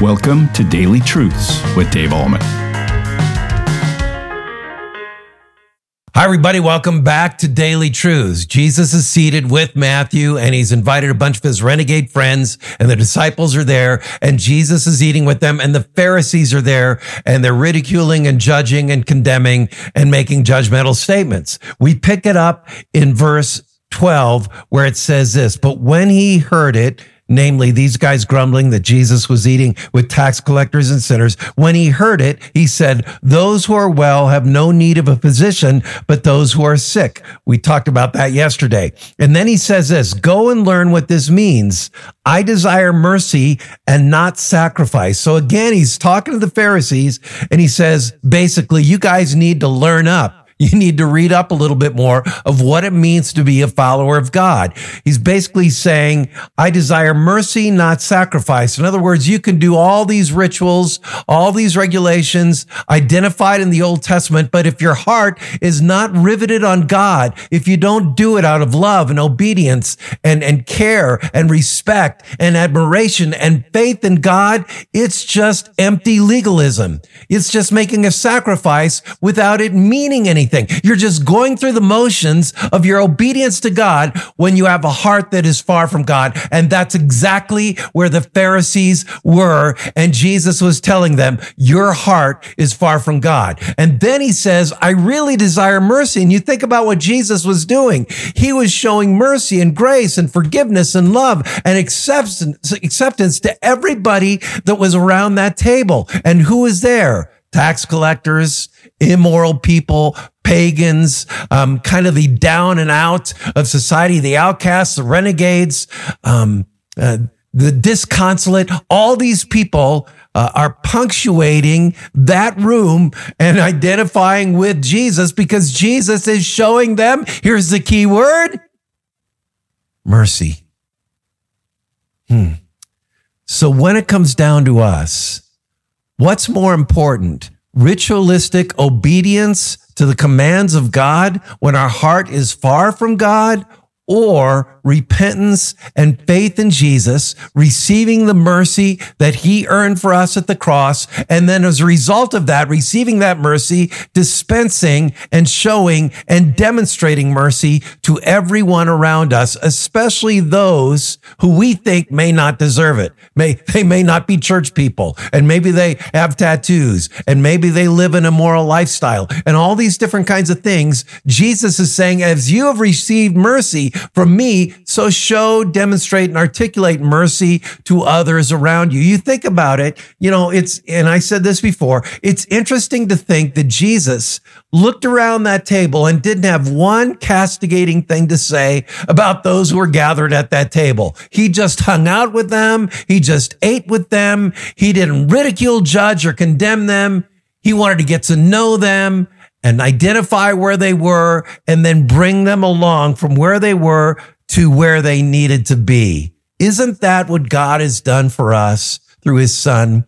Welcome to Daily Truths with Dave Ahlman. Hi, everybody. Welcome back to Daily Truths. Jesus is seated with Matthew and he's invited a bunch of his renegade friends and the disciples are there and Jesus is eating with them and the Pharisees are there and they're ridiculing and judging and condemning and making judgmental statements. We pick it up in verse 12 where it says this, but when he heard it, namely these guys grumbling that Jesus was eating with tax collectors and sinners. When he heard it, he said, those who are well have no need of a physician, but those who are sick. We talked about that yesterday. And then he says this, go and learn what this means. I desire mercy and not sacrifice. So again, he's talking to the Pharisees and he says, basically, you guys need to learn up. You need to read up a little bit more of what it means to be a follower of God. He's basically saying, I desire mercy, not sacrifice. In other words, you can do all these rituals, all these regulations identified in the Old Testament, but if your heart is not riveted on God, if you don't do it out of love and obedience and, and care and respect and admiration and faith in God, it's just empty legalism. It's just making a sacrifice without it meaning anything anything. You're just going through the motions of your obedience to God when you have a heart that is far from God. And that's exactly where the Pharisees were. And Jesus was telling them, your heart is far from God. And then he says, I really desire mercy. And you think about what Jesus was doing. He was showing mercy and grace and forgiveness and love and acceptance, acceptance to everybody that was around that table. And who was there? Tax collectors, immoral people, pagans, um, kind of the down and out of society, the outcasts, the renegades, um, uh, the disconsolate, all these people uh, are punctuating that room and identifying with Jesus because Jesus is showing them, here's the key word, mercy. Hmm. So when it comes down to us, what's more important? ritualistic obedience to the commands of God when our heart is far from God or repentance and faith in Jesus, receiving the mercy that he earned for us at the cross. And then as a result of that, receiving that mercy, dispensing and showing and demonstrating mercy to everyone around us, especially those who we think may not deserve it. May, they may not be church people and maybe they have tattoos and maybe they live an immoral lifestyle and all these different kinds of things. Jesus is saying, as you have received mercy from me, so show, demonstrate, and articulate mercy to others around you. You think about it, you know, it's, and I said this before, it's interesting to think that Jesus looked around that table and didn't have one castigating thing to say about those who were gathered at that table. He just hung out with them. He just ate with them. He didn't ridicule, judge, or condemn them. He wanted to get to know them and identify where they were and then bring them along from where they were to where they needed to be. Isn't that what God has done for us through his son?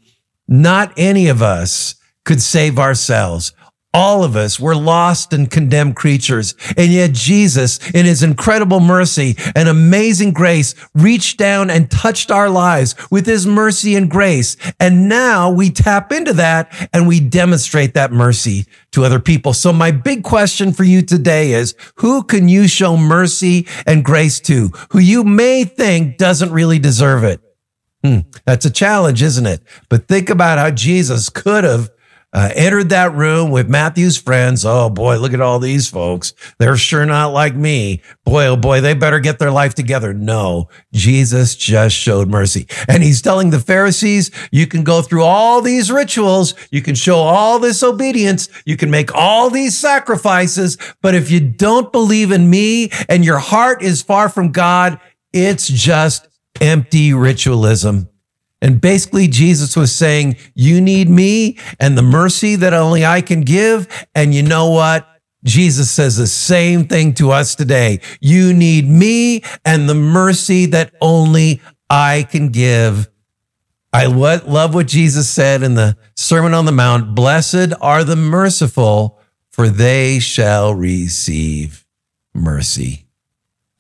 Not any of us could save ourselves. All of us were lost and condemned creatures. And yet Jesus, in his incredible mercy and amazing grace, reached down and touched our lives with his mercy and grace. And now we tap into that and we demonstrate that mercy to other people. So my big question for you today is who can you show mercy and grace to who you may think doesn't really deserve it? Hmm, that's a challenge, isn't it? But think about how Jesus could have uh, entered that room with Matthew's friends. Oh boy, look at all these folks. They're sure not like me. Boy, oh boy, they better get their life together. No, Jesus just showed mercy. And he's telling the Pharisees, you can go through all these rituals. You can show all this obedience. You can make all these sacrifices. But if you don't believe in me and your heart is far from God, it's just empty ritualism. And basically, Jesus was saying, You need me and the mercy that only I can give. And you know what? Jesus says the same thing to us today. You need me and the mercy that only I can give. I love what Jesus said in the Sermon on the Mount Blessed are the merciful, for they shall receive mercy.